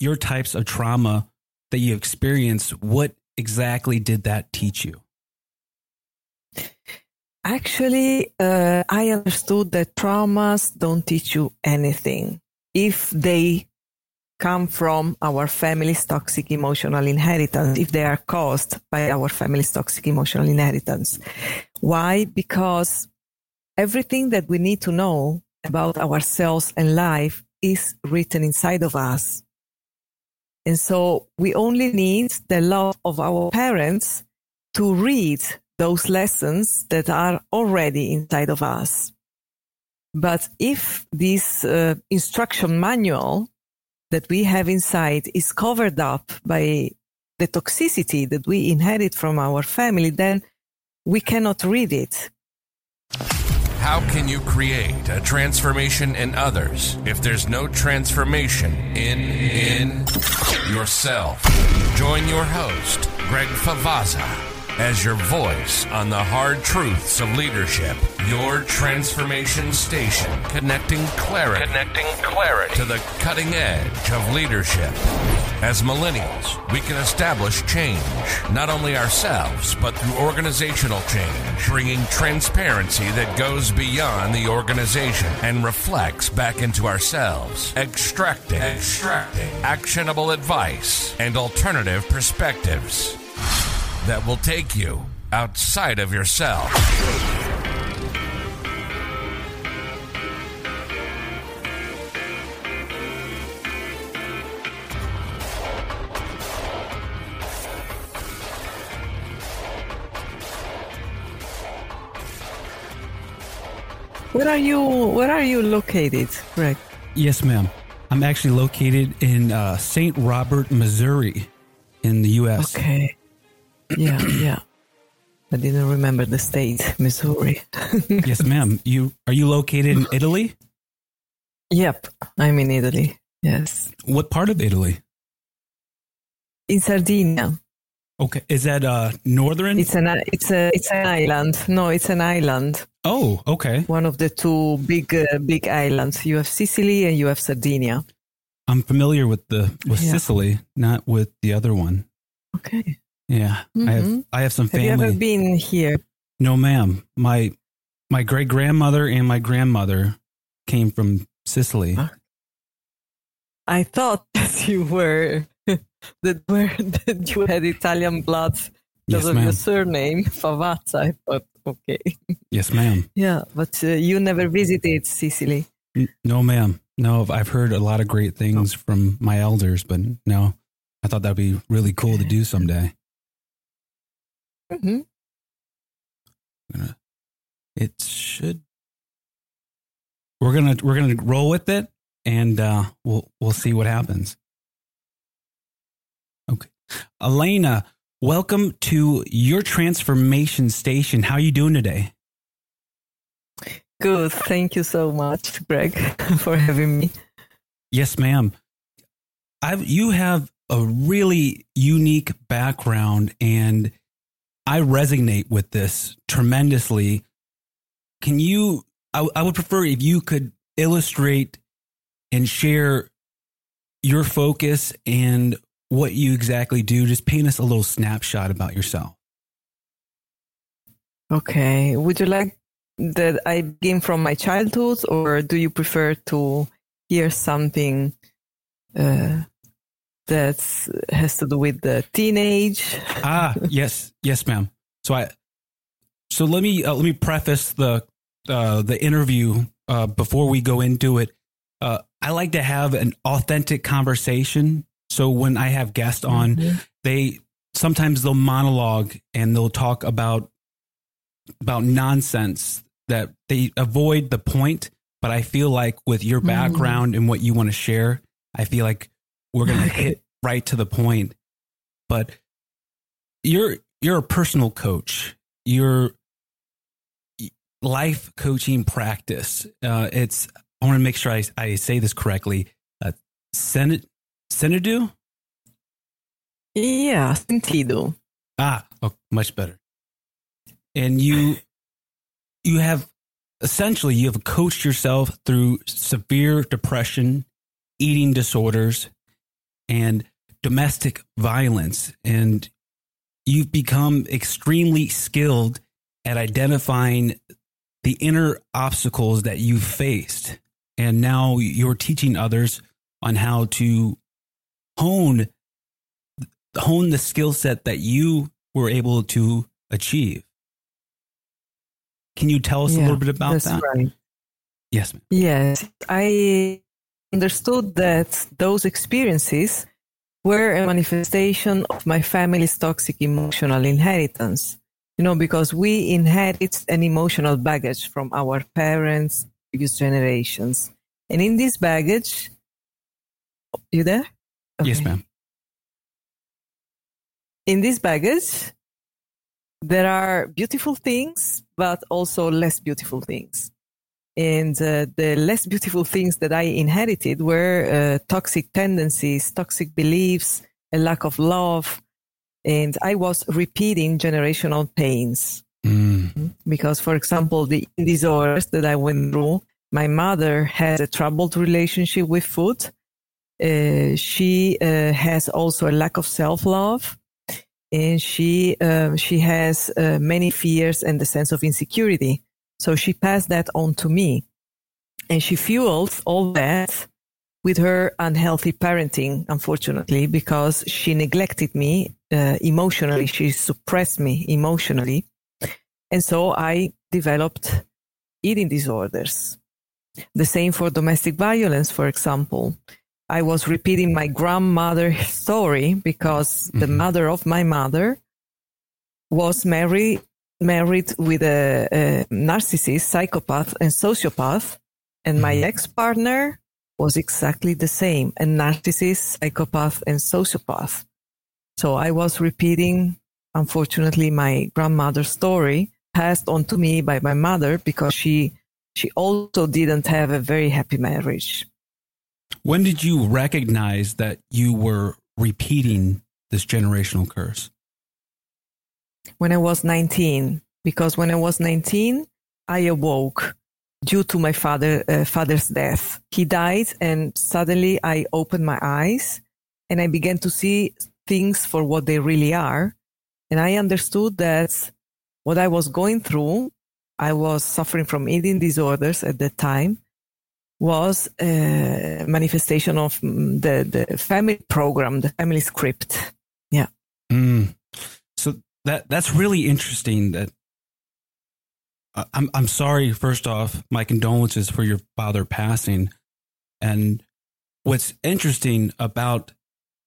your types of trauma that you experienced, what exactly did that teach you? Actually, uh, I understood that traumas don't teach you anything if they come from our family's toxic emotional inheritance, if they are caused by our family's toxic emotional inheritance. Why? Because everything that we need to know about ourselves and life is written inside of us. And so we only need the love of our parents to read those lessons that are already inside of us. But if this uh, instruction manual that we have inside is covered up by the toxicity that we inherit from our family, then we cannot read it. How can you create a transformation in others if there's no transformation in in yourself? Join your host, Greg Favazza as your voice on the hard truths of leadership. Your transformation station, connecting clarity, connecting clarity to the cutting edge of leadership. As millennials, we can establish change, not only ourselves, but through organizational change, bringing transparency that goes beyond the organization and reflects back into ourselves, extracting, extracting actionable advice and alternative perspectives that will take you outside of yourself. Where are you? Where are you located, Greg? Yes, ma'am. I'm actually located in uh, St. Robert, Missouri, in the U.S. Okay. Yeah, yeah. I didn't remember the state, Missouri. yes, ma'am. You are you located in Italy? Yep, I'm in Italy. Yes. What part of Italy? In Sardinia. Okay, is that uh northern? It's an it's a it's an island. No, it's an island. Oh, okay. One of the two big uh, big islands. You have Sicily and you have Sardinia. I'm familiar with the with yeah. Sicily, not with the other one. Okay. Yeah, mm-hmm. I have. I have some family. Have you ever been here? No, ma'am. My my great grandmother and my grandmother came from Sicily. I thought that you were that were that you had Italian blood because yes, of ma'am. your surname Favazza. I thought, okay. Yes, ma'am. yeah, but uh, you never visited Sicily. no, ma'am. No, I've heard a lot of great things oh. from my elders, but no, I thought that'd be really cool to do someday. Mm-hmm. Gonna, it should. We're gonna we're gonna roll with it, and uh, we'll we'll see what happens. Okay, Elena, welcome to your transformation station. How are you doing today? Good. Thank you so much, Greg, for having me. Yes, ma'am. I've you have a really unique background and I resonate with this tremendously. Can you? I, I would prefer if you could illustrate and share your focus and what you exactly do. Just paint us a little snapshot about yourself. Okay. Would you like that I begin from my childhood, or do you prefer to hear something uh, that has to do with the teenage. ah, yes, yes, ma'am. So I, so let me uh, let me preface the uh, the interview uh, before we go into it. Uh, I like to have an authentic conversation. So when I have guests on, mm-hmm. they sometimes they'll monologue and they'll talk about about nonsense that they avoid the point. But I feel like with your mm. background mm. and what you want to share, I feel like we're going to hit right to the point. But you're you're a personal coach. You're life coaching practice. Uh, it's I want to make sure I, I say this correctly. Uh, Senate Senadu? Yeah, sentido. Ah, oh, much better. And you you have essentially you have coached yourself through severe depression, eating disorders, and domestic violence. And you've become extremely skilled at identifying the inner obstacles that you've faced. And now you're teaching others on how to hone hone the skill set that you were able to achieve. Can you tell us yeah, a little bit about that? Right. Yes. Ma'am. Yes. I understood that those experiences were a manifestation of my family's toxic emotional inheritance. You know, because we inherit an emotional baggage from our parents, previous generations. And in this baggage, you there? Okay. Yes, ma'am. In this baggage, there are beautiful things, but also less beautiful things. And uh, the less beautiful things that I inherited were uh, toxic tendencies, toxic beliefs, a lack of love. And I was repeating generational pains. Mm. Because, for example, the disorders that I went through, my mother has a troubled relationship with food. Uh, she uh, has also a lack of self love and she uh, she has uh, many fears and the sense of insecurity. So she passed that on to me, and she fueled all that with her unhealthy parenting. Unfortunately, because she neglected me uh, emotionally, she suppressed me emotionally, and so I developed eating disorders. The same for domestic violence, for example. I was repeating my grandmother's story because mm-hmm. the mother of my mother was married married with a, a narcissist, psychopath, and sociopath, and mm-hmm. my ex partner was exactly the same a narcissist, psychopath, and sociopath. So I was repeating, unfortunately, my grandmother's story passed on to me by my mother because she she also didn't have a very happy marriage. When did you recognize that you were repeating this generational curse? When I was 19, because when I was 19, I awoke due to my father uh, father's death. He died, and suddenly I opened my eyes and I began to see things for what they really are. And I understood that what I was going through, I was suffering from eating disorders at that time, was a manifestation of mm, the, the family program, the family script. Yeah. Mm. That that's really interesting. That uh, I'm I'm sorry. First off, my condolences for your father passing. And what's interesting about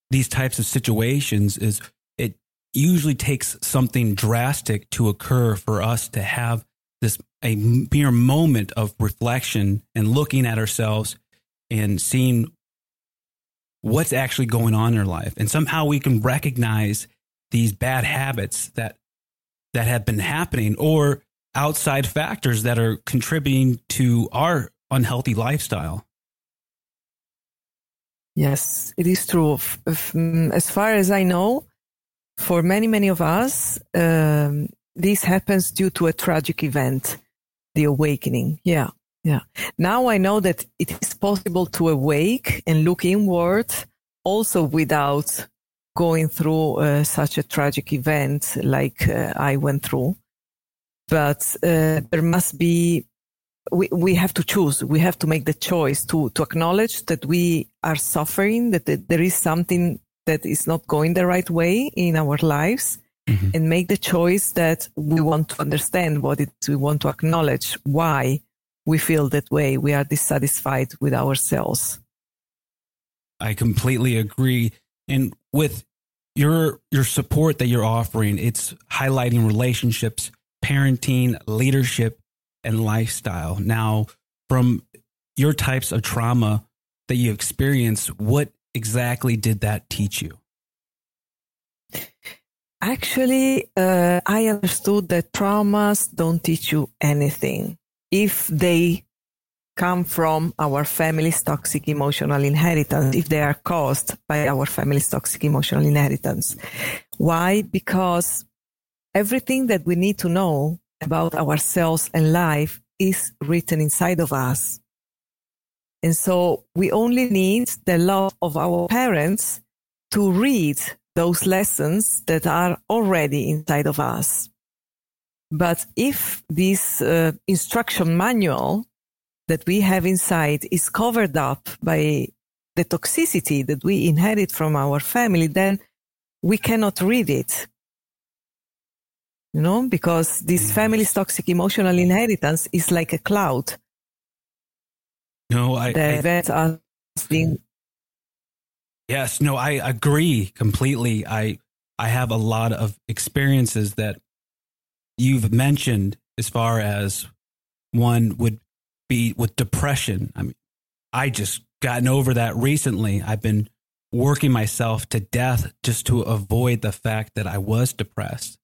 these types of situations is it usually takes something drastic to occur for us to have this a mere moment of reflection and looking at ourselves and seeing what's actually going on in our life and somehow we can recognize these bad habits that that have been happening or outside factors that are contributing to our unhealthy lifestyle yes it is true mm, as far as i know for many many of us um, this happens due to a tragic event, the awakening. Yeah. Yeah. Now I know that it is possible to awake and look inward also without going through uh, such a tragic event like uh, I went through. But uh, there must be, we, we have to choose. We have to make the choice to, to acknowledge that we are suffering, that there is something that is not going the right way in our lives mm-hmm. and make the choice that we want to understand what it we want to acknowledge why we feel that way we are dissatisfied with ourselves i completely agree and with your your support that you're offering it's highlighting relationships parenting leadership and lifestyle. Now from your types of trauma that you experience what exactly did that teach you? Actually, uh, I understood that traumas don't teach you anything. If they come from our family's toxic emotional inheritance, if they are caused by our family's toxic emotional inheritance. Why? Because everything that we need to know about ourselves and life is written inside of us. And so we only need the love of our parents to read those lessons that are already inside of us. But if this uh, instruction manual that we have inside is covered up by the toxicity that we inherit from our family, then we cannot read it. You know, because this mm. family's toxic emotional inheritance is like a cloud. No, I, that I being Yes, no, I agree completely. I I have a lot of experiences that you've mentioned as far as one would be with depression. I mean, I just gotten over that recently. I've been working myself to death just to avoid the fact that I was depressed.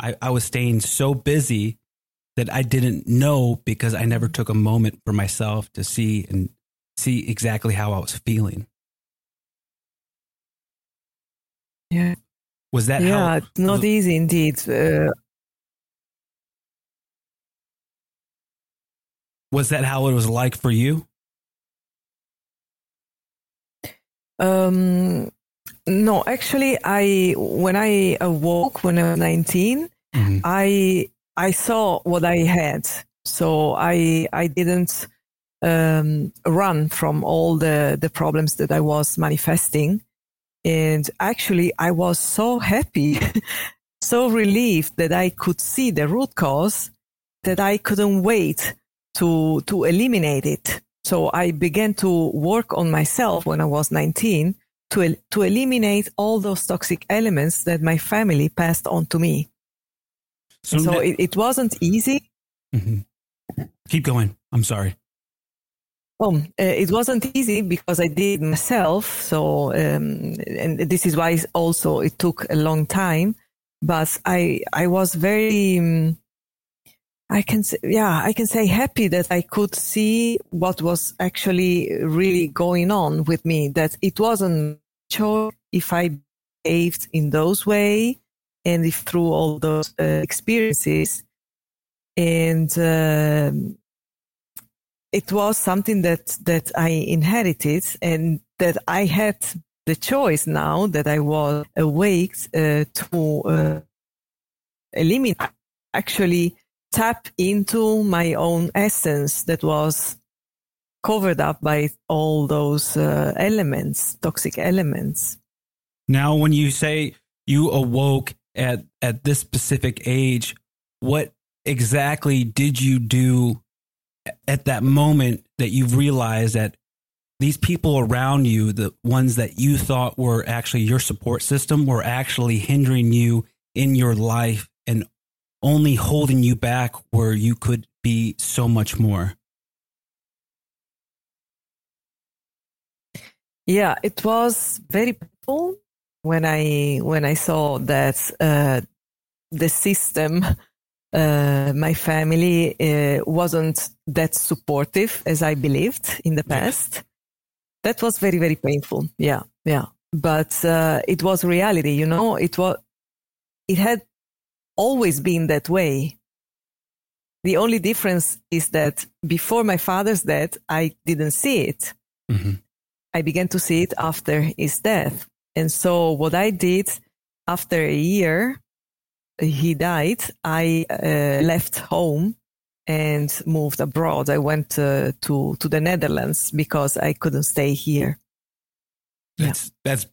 I, I was staying so busy that I didn't know because I never took a moment for myself to see and see exactly how I was feeling. Yeah. Was that yeah, how, not easy indeed. Uh, was that how it was like for you? Um, no, actually, I when I awoke when I was 19, mm-hmm. I I saw what I had, so I I didn't um, run from all the the problems that I was manifesting, and actually I was so happy, so relieved that I could see the root cause that I couldn't wait to to eliminate it. So I began to work on myself when I was 19 to, to eliminate all those toxic elements that my family passed on to me. So, so it, it, wasn't easy. Mm-hmm. Keep going. I'm sorry. Oh, uh, it wasn't easy because I did myself. So, um, and this is why also it took a long time. But I, I was very, um, I can say, yeah, I can say happy that I could see what was actually really going on with me, that it wasn't sure if I behaved in those way and if through all those uh, experiences. And uh, it was something that that I inherited and that I had the choice now that I was awake uh, to uh, eliminate. Actually tap into my own essence that was covered up by all those uh, elements, toxic elements. Now, when you say you awoke at, at this specific age, what exactly did you do at that moment that you've realized that these people around you, the ones that you thought were actually your support system, were actually hindering you in your life and only holding you back where you could be so much more? Yeah, it was very painful when I when I saw that uh, the system, uh, my family uh, wasn't that supportive as I believed in the past. That was very very painful. Yeah, yeah. But uh, it was reality, you know. It was it had always been that way. The only difference is that before my father's death, I didn't see it. Mm-hmm. I began to see it after his death. And so what I did after a year, he died, I uh, left home and moved abroad. I went uh, to, to the Netherlands because I couldn't stay here. That's, yeah. that's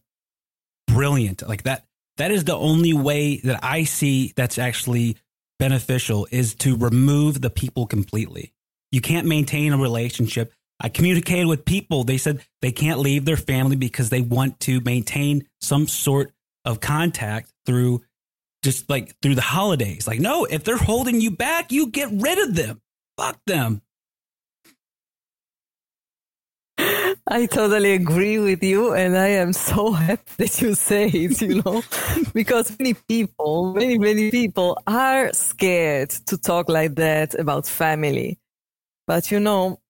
brilliant. Like that, that is the only way that I see that's actually beneficial is to remove the people completely. You can't maintain a relationship. I communicated with people. They said they can't leave their family because they want to maintain some sort of contact through just like through the holidays. Like, no, if they're holding you back, you get rid of them. Fuck them. I totally agree with you, and I am so happy that you say it, you know, because many people, many, many people are scared to talk like that about family. But you know,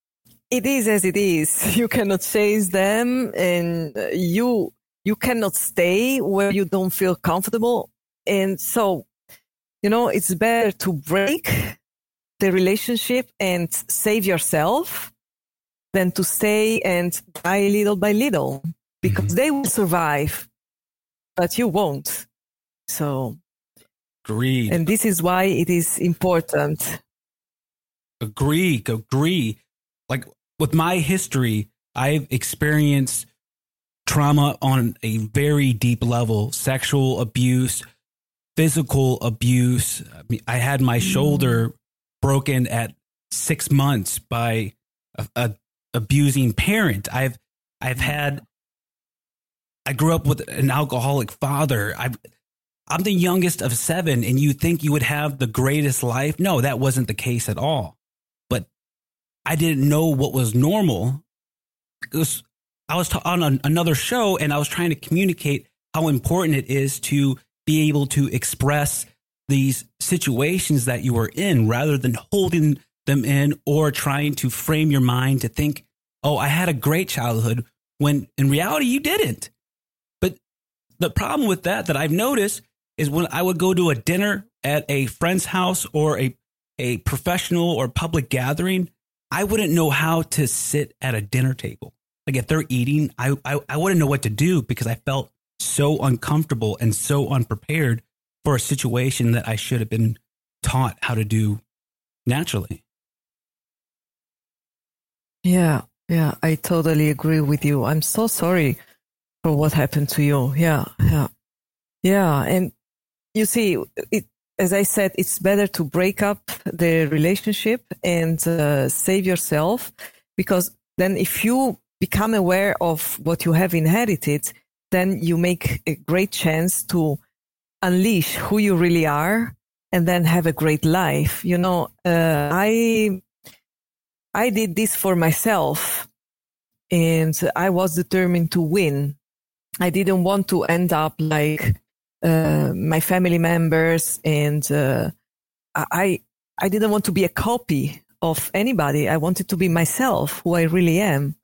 it is as it is. You cannot change them, and uh, you you cannot stay where you don't feel comfortable. And so, you know, it's better to break the relationship and save yourself than to stay and die little by little because mm-hmm. they will survive. but you won't. So, agreed. And this is why it is important. Agree, agree. Like with my history, I've experienced trauma on a very deep level sexual abuse, physical abuse. I, mean, I had my mm. shoulder broken at six months by a, a abusing parent. I've I've mm. had I grew up with an alcoholic father. i I'm the youngest of seven, and you think you would have the greatest life? No, that wasn't the case at all. But I didn't know what was normal. Was, I was on another show, and I was trying to communicate how important it is to be able to express these situations that you are in rather than holding them in or trying to frame your mind to think, oh, I had a great childhood when in reality you didn't. But the problem with that that I've noticed is when I would go to a dinner at a friend's house or a, a professional or public gathering, I wouldn't know how to sit at a dinner table. Like if they're eating, I, I, I wouldn't know what to do because I felt so uncomfortable and so unprepared for a situation that I should have been taught how to do naturally. Yeah, yeah, I totally agree with you. I'm so sorry for what happened to you. Yeah, yeah, yeah. And you see, it, as I said, it's better to break up the relationship and uh, save yourself because then if you become aware of what you have inherited, then you make a great chance to unleash who you really are and then have a great life. You know, uh, I I did this for myself and I was determined to win. I didn't want to end up like uh, my family members and uh, I I didn't want to be a copy of anybody. I wanted to be myself, who I really am.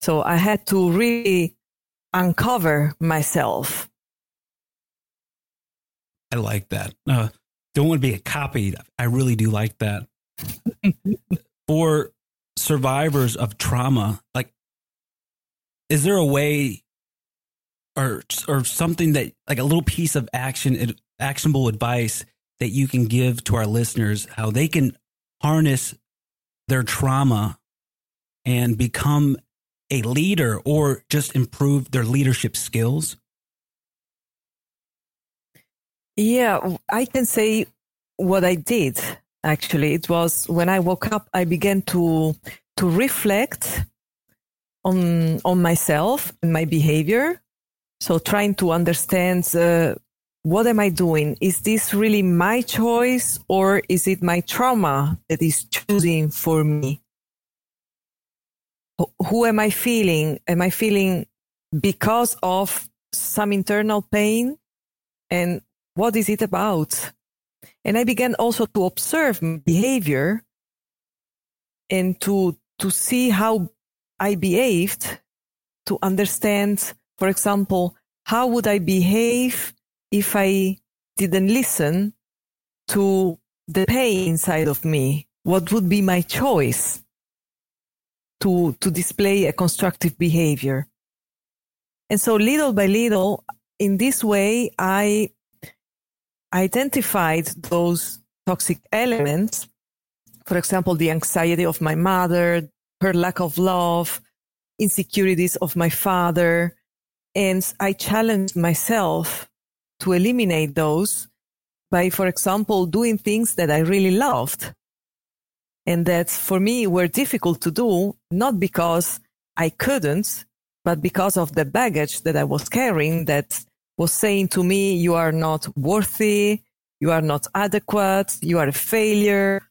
So I had to really uncover myself I like that. Uh, don't want to be a copy. I really do like that. For survivors of trauma, like, is there a way or or something that like a little piece of action actionable advice that you can give to our listeners how they can harness their trauma and become a leader or just improve their leadership skills? Yeah, I can say what I did actually. It was when I woke up, I began to to reflect on on myself and my behavior. So trying to understand uh, what am I doing? Is this really my choice or is it my trauma that is choosing for me? Who am I feeling? Am I feeling because of some internal pain? And what is it about? And I began also to observe behavior and to, to see how I behaved to understand, for example, how would I behave if I didn't listen to the pain inside of me? What would be my choice to, to display a constructive behavior? And so little by little, in this way, I identified those toxic elements, for example, the anxiety of my mother, her lack of love, insecurities of my father. And I challenged myself to eliminate those by, for example, doing things that I really loved and that for me were difficult to do, not because I couldn't, but because of the baggage that I was carrying that was saying to me, you are not worthy, you are not adequate, you are a failure.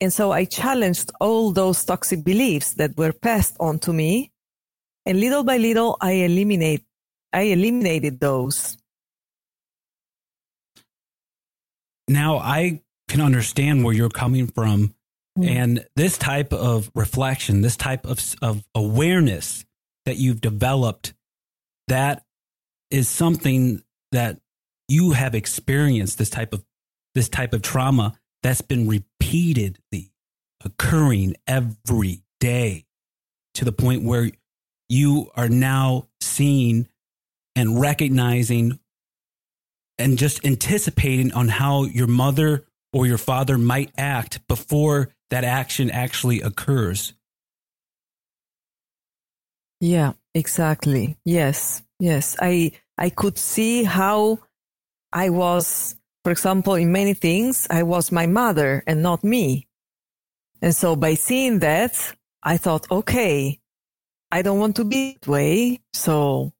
And so I challenged all those toxic beliefs that were passed on to me. And little by little, I eliminate, I eliminated those. Now I can understand where you're coming from. Mm. And this type of reflection, this type of, of awareness that you've developed, that is something that you have experienced this type of this type of trauma that's been repeatedly occurring every day to the point where you are now seeing and recognizing and just anticipating on how your mother or your father might act before that action actually occurs. Yeah, exactly. Yes. Yes. I I could see how I was, for example, in many things, I was my mother and not me. And so by seeing that, I thought, okay, I don't want to be that way. So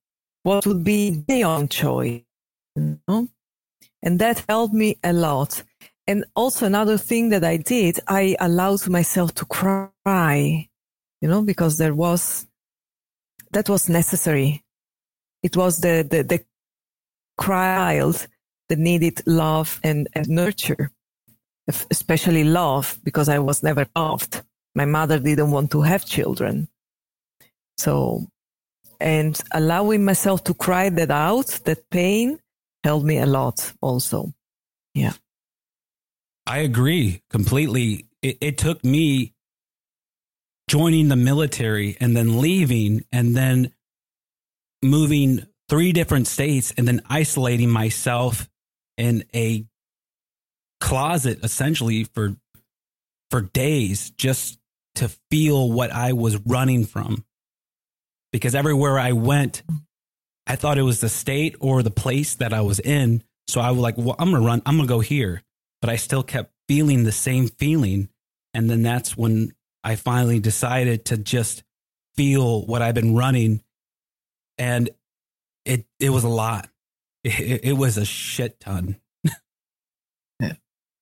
what would be my own choice? You know? And that helped me a lot. And also another thing that I did, I allowed myself to cry, you know, because there was, that was necessary. It was the, the, the child that needed love and, and nurture, especially love, because I was never loved. My mother didn't want to have children. So, and allowing myself to cry that out, that pain, helped me a lot also. Yeah. I agree completely. It, it took me joining the military and then leaving and then moving three different states and then isolating myself in a closet essentially for for days just to feel what I was running from. Because everywhere I went, I thought it was the state or the place that I was in. So I was like, well, I'm going to run, I'm going to go here. But I still kept feeling the same feeling. And then that's when I finally decided to just feel what I've been running. And it, it was a lot. It, it was a shit ton. yeah.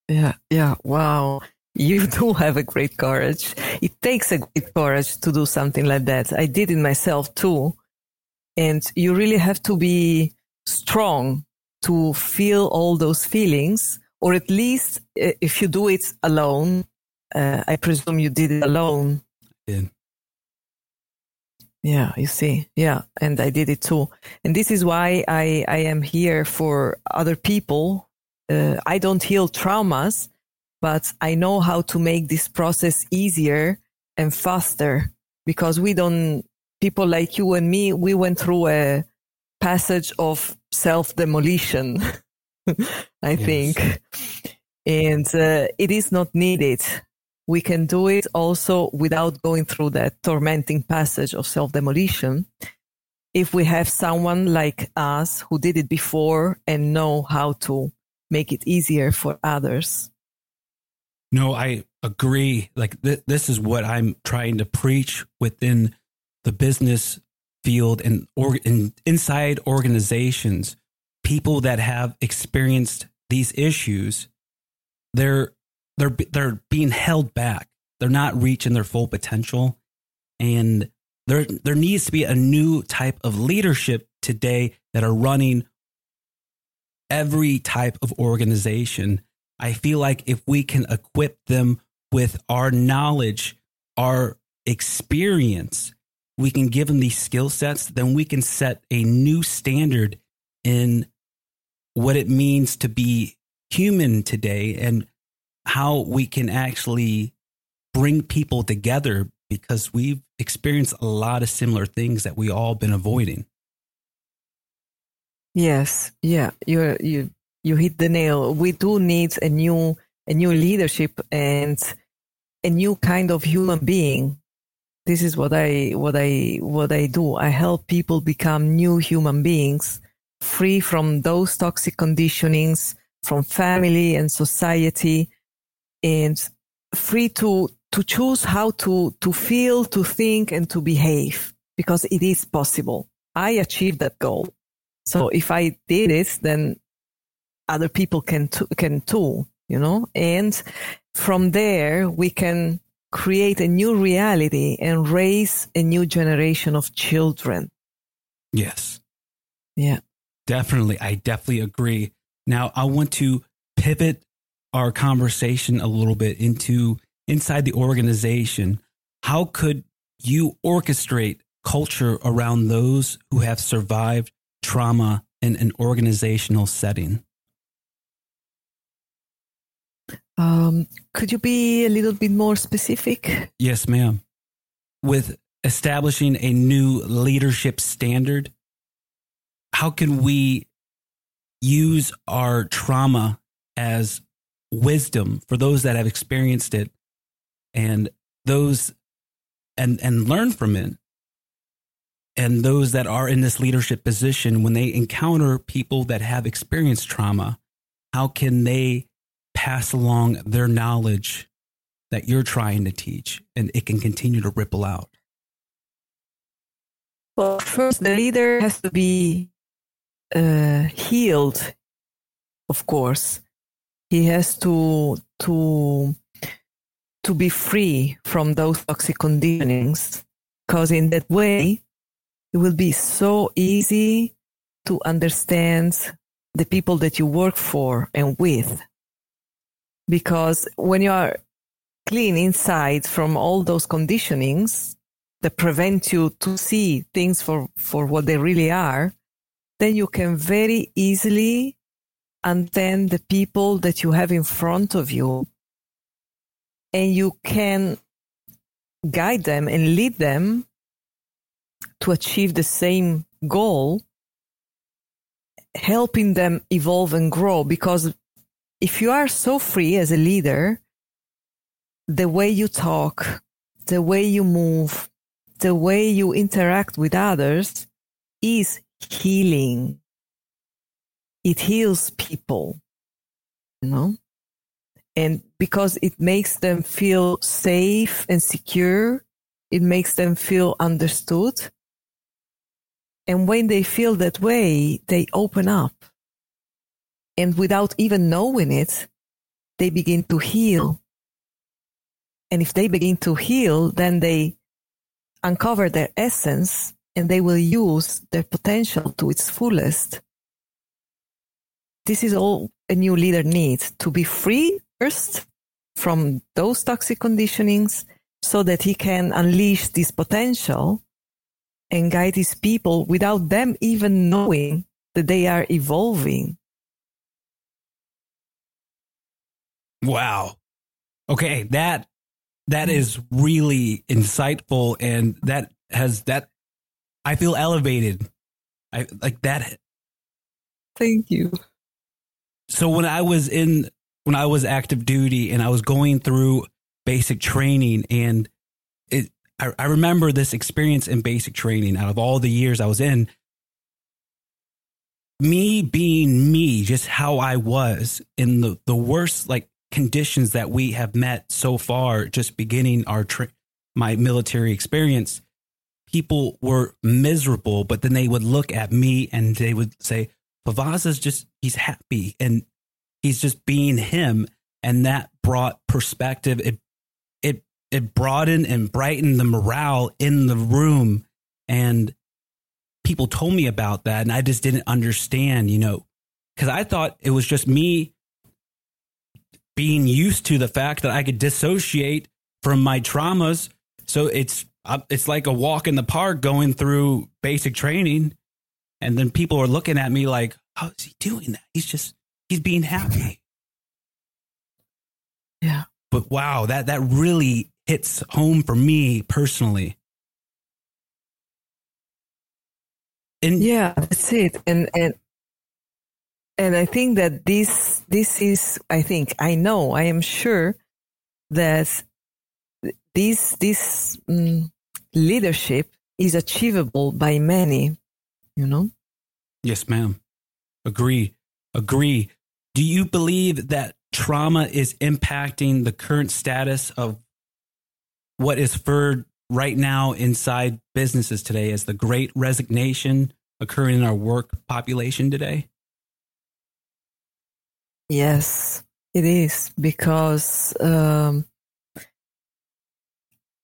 Yeah. Yeah. Wow. You do have a great courage. It takes a great courage to do something like that. I did it myself too. And you really have to be strong to feel all those feelings, or at least if you do it alone, uh, I presume you did it alone. Yeah. Yeah, you see. Yeah, and I did it too. And this is why I, I am here for other people. Uh, I don't heal traumas, but I know how to make this process easier and faster because we don't people like you and me, we went through a passage of self demolition, I yes. think. And uh, it is not needed. We can do it also without going through that tormenting passage of self demolition. If we have someone like us who did it before and know how to make it easier for others. No, I agree. Like th- this is what I'm trying to preach within the business field and, or, and inside organizations, people that have experienced these issues, they're they're they're being held back. They're not reaching their full potential, and there there needs to be a new type of leadership today that are running every type of organization. I feel like if we can equip them with our knowledge, our experience, we can give them these skill sets, then we can set a new standard in what it means to be human today and how we can actually bring people together because we've experienced a lot of similar things that we all been avoiding. Yes, yeah, you you you hit the nail. We do need a new a new leadership and a new kind of human being this is what I what I what I do. I help people become new human beings, free from those toxic conditionings from family and society, and free to to choose how to to feel, to think, and to behave because it is possible. I achieved that goal. So if I did it, then other people can t- can too, you know. And from there, we can create a new reality and raise a new generation of children. Yes. Yeah. Definitely. I definitely agree. Now, I want to pivot our conversation a little bit into inside the organization. How could you orchestrate culture around those who have survived trauma in an organizational setting? Um, could you be a little bit more specific? Yes, ma'am. With establishing a new leadership standard, how can we use our trauma as wisdom for those that have experienced it and those and and learn from it. And those that are in this leadership position when they encounter people that have experienced trauma how can they pass along their knowledge that you're trying to teach and it can continue to ripple out? Well first the leader has to be uh, healed of course he has to to to be free from those toxic conditionings because in that way it will be so easy to understand the people that you work for and with. Because when you are clean inside from all those conditionings that prevent you to see things for, for what they really are, then you can very easily understand the people that you have in front of you and you can guide them and lead them to achieve the same goal, helping them evolve and grow. Because if you are so free as a leader, the way you talk, the way you move, the way you interact with others is healing. It heals people, you know? And because it makes them feel safe and secure, it makes them feel understood. And when they feel that way, they open up. And without even knowing it, they begin to heal. And if they begin to heal, then they uncover their essence and they will use their potential to its fullest. This is all a new leader needs to be free first from those toxic conditionings so that he can unleash this potential and guide his people without them even knowing that they are evolving. Wow. Okay, that that hmm. is really insightful and that has that I feel elevated. I like that. Thank you. So when I was in when I was active duty and I was going through basic training and it I, I remember this experience in basic training out of all the years I was in. Me being me just how I was in the the worst like conditions that we have met so far just beginning our tra- my military experience people were miserable but then they would look at me and they would say Favazza's just he's happy and he's just being him. And that brought perspective. It it it broadened and brightened the morale in the room. And people told me about that and I just didn't understand, you know, cuz I thought it was just me being used to the fact that I could dissociate from my traumas. So it's uh, it's like a walk in the park going through basic training and then people are looking at me like, "How is he doing that? He's just he's being happy." Yeah. But wow, that that really hits home for me personally. And yeah, that's it. And and and I think that this this is I think I know I am sure that this this um, leadership is achievable by many. You know. Yes, ma'am. Agree. Agree. Do you believe that trauma is impacting the current status of what is for right now inside businesses today as the great resignation occurring in our work population today? Yes, it is because um,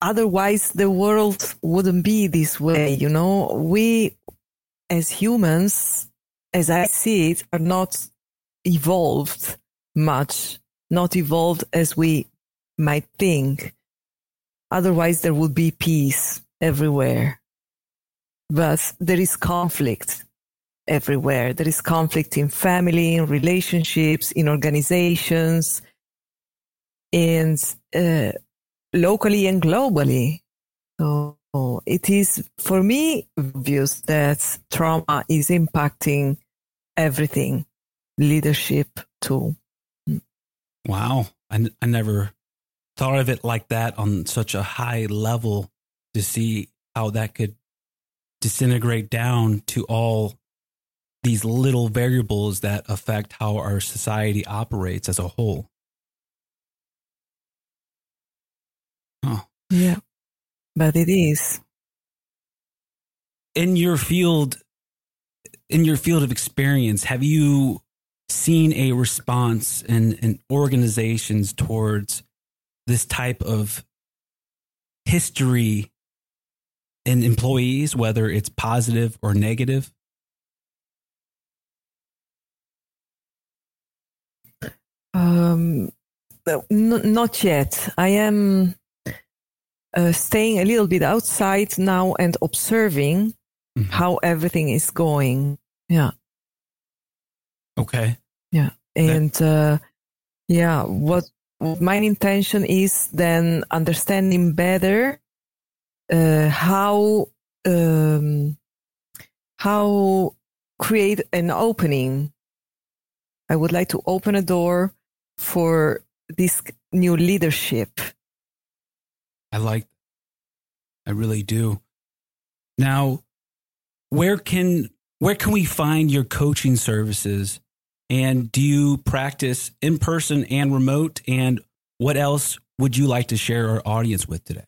otherwise the world wouldn't be this way. You know, we as humans, as I see it, are not evolved much, not evolved as we might think. Otherwise, there would be peace everywhere. But there is conflict everywhere. There is conflict in family, in relationships, in organizations, and uh, locally and globally. So So it is for me obvious that trauma is impacting everything, leadership too. Wow. I, n- I never thought of it like that on such a high level to see how that could disintegrate down to all these little variables that affect how our society operates as a whole. Oh. Yeah. But it is. In your field in your field of experience, have you seen a response in, in organizations towards this type of history in employees, whether it's positive or negative? Um, not yet. I am uh, staying a little bit outside now and observing Mhm. how everything is going. Yeah. Okay. Yeah. And uh, yeah, what, what my intention is then understanding better uh, how um, how create an opening. I would like to open a door for this new leadership. I like I really do. Now, where can where can we find your coaching services? And do you practice in person and remote? And what else would you like to share our audience with today?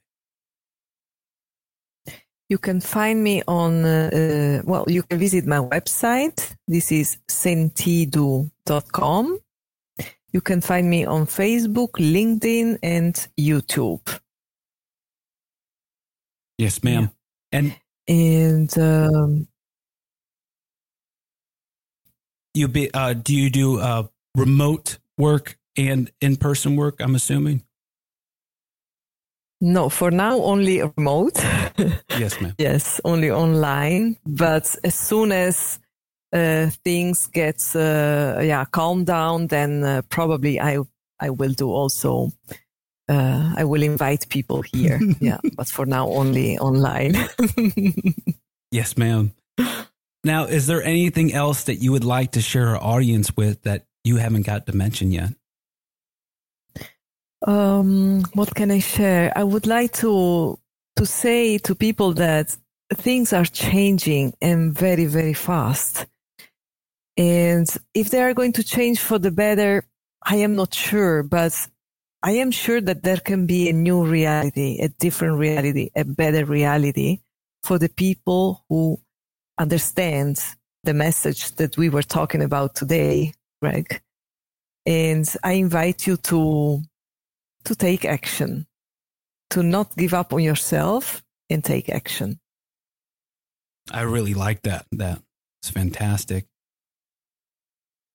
You can find me on, uh, well, you can visit my website. This is sentidu.com. You can find me on Facebook, LinkedIn, and YouTube. Yes, ma'am. And And um, you be uh, do you do uh, remote work and in person work? I'm assuming. no, for now, only remote. Yes, ma'am. yes, only online. But as soon as uh, things get uh, yeah calm down, then uh, probably I I will do also. Uh, I will invite people here. yeah, but for now only online. Yes, ma'am. Now, is there anything else that you would like to share our audience with that you haven't got to mention yet? um, what can I share? I would like to to say to people that things are changing and very very fast. And if they are going to change for the better, I am not sure, but I am sure that there can be a new reality, a different reality, a better reality for the people who understand the message that we were talking about today, Greg. And I invite you to, to take action, to not give up on yourself and take action. I really like that. That's fantastic.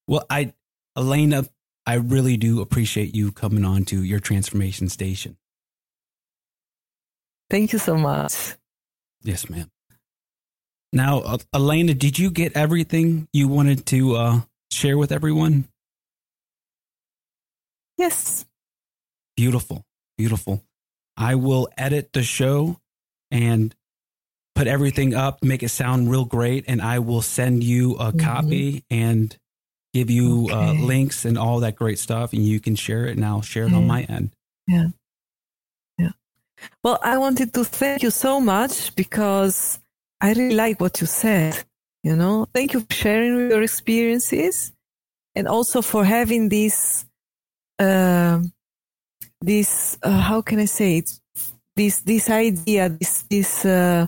Well, I, Elena, I really do appreciate you coming on to your transformation station. Thank you so much. Yes, ma'am. Now, uh, Elena, did you get everything you wanted to uh, share with everyone? Yes. Beautiful, beautiful. I will edit the show and put everything up, make it sound real great, and I will send you a Mhm. copy and give you uh, links and all that great stuff, and you can share it, and I'll share it on my end. Yeah. Yeah. Well, I wanted to thank you so much because I really like what you said. You know, thank you for sharing your experiences and also for having this, uh, this, uh, how can I say it? This, this idea, this, this, uh,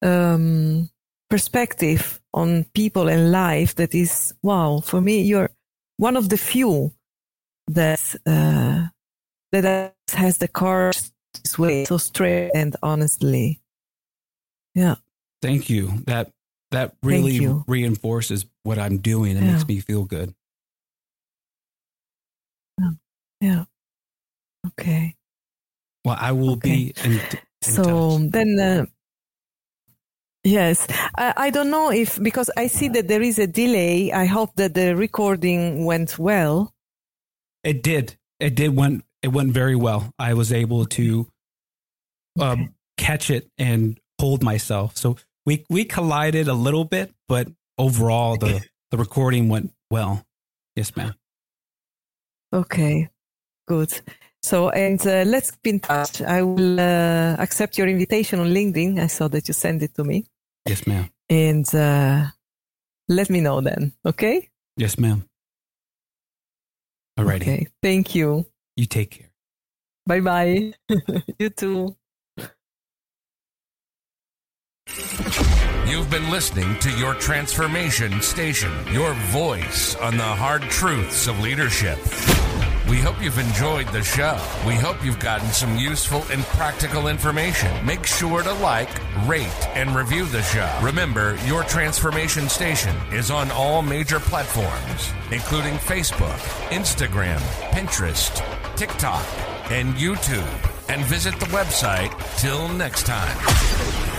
um, perspective on people and life that is, wow, for me, you're one of the few that, uh, that has the courage this way so straight and honestly. Yeah. Thank you. That that really reinforces what I'm doing. and Yeah. makes me feel good. Yeah. Okay. Well, I will Okay. be in, in so touch. then, uh, yes, I, I don't know if because I see that there is a delay. I hope that the recording went well. It did. It did went. It went very well. I was able to uh, Okay. catch it and hold myself. So we we collided a little bit, but overall the the recording went well. Yes, ma'am. Okay, good. So, and uh, let's keep in touch. I will uh, accept your invitation on LinkedIn. I saw that you sent it to me. Yes, ma'am. And uh, let me know then. Okay. Yes, ma'am. Alrighty. Okay. Thank you. You take care. Bye bye. you too. You've been listening to your transformation station, your voice on the hard truths of leadership. We hope you've enjoyed the show. We hope you've gotten some useful and practical information. Make sure to like, rate, and review the show. Remember, your transformation station is on all major platforms, including Facebook, Instagram, Pinterest, TikTok, and YouTube. And visit the website. Till next time.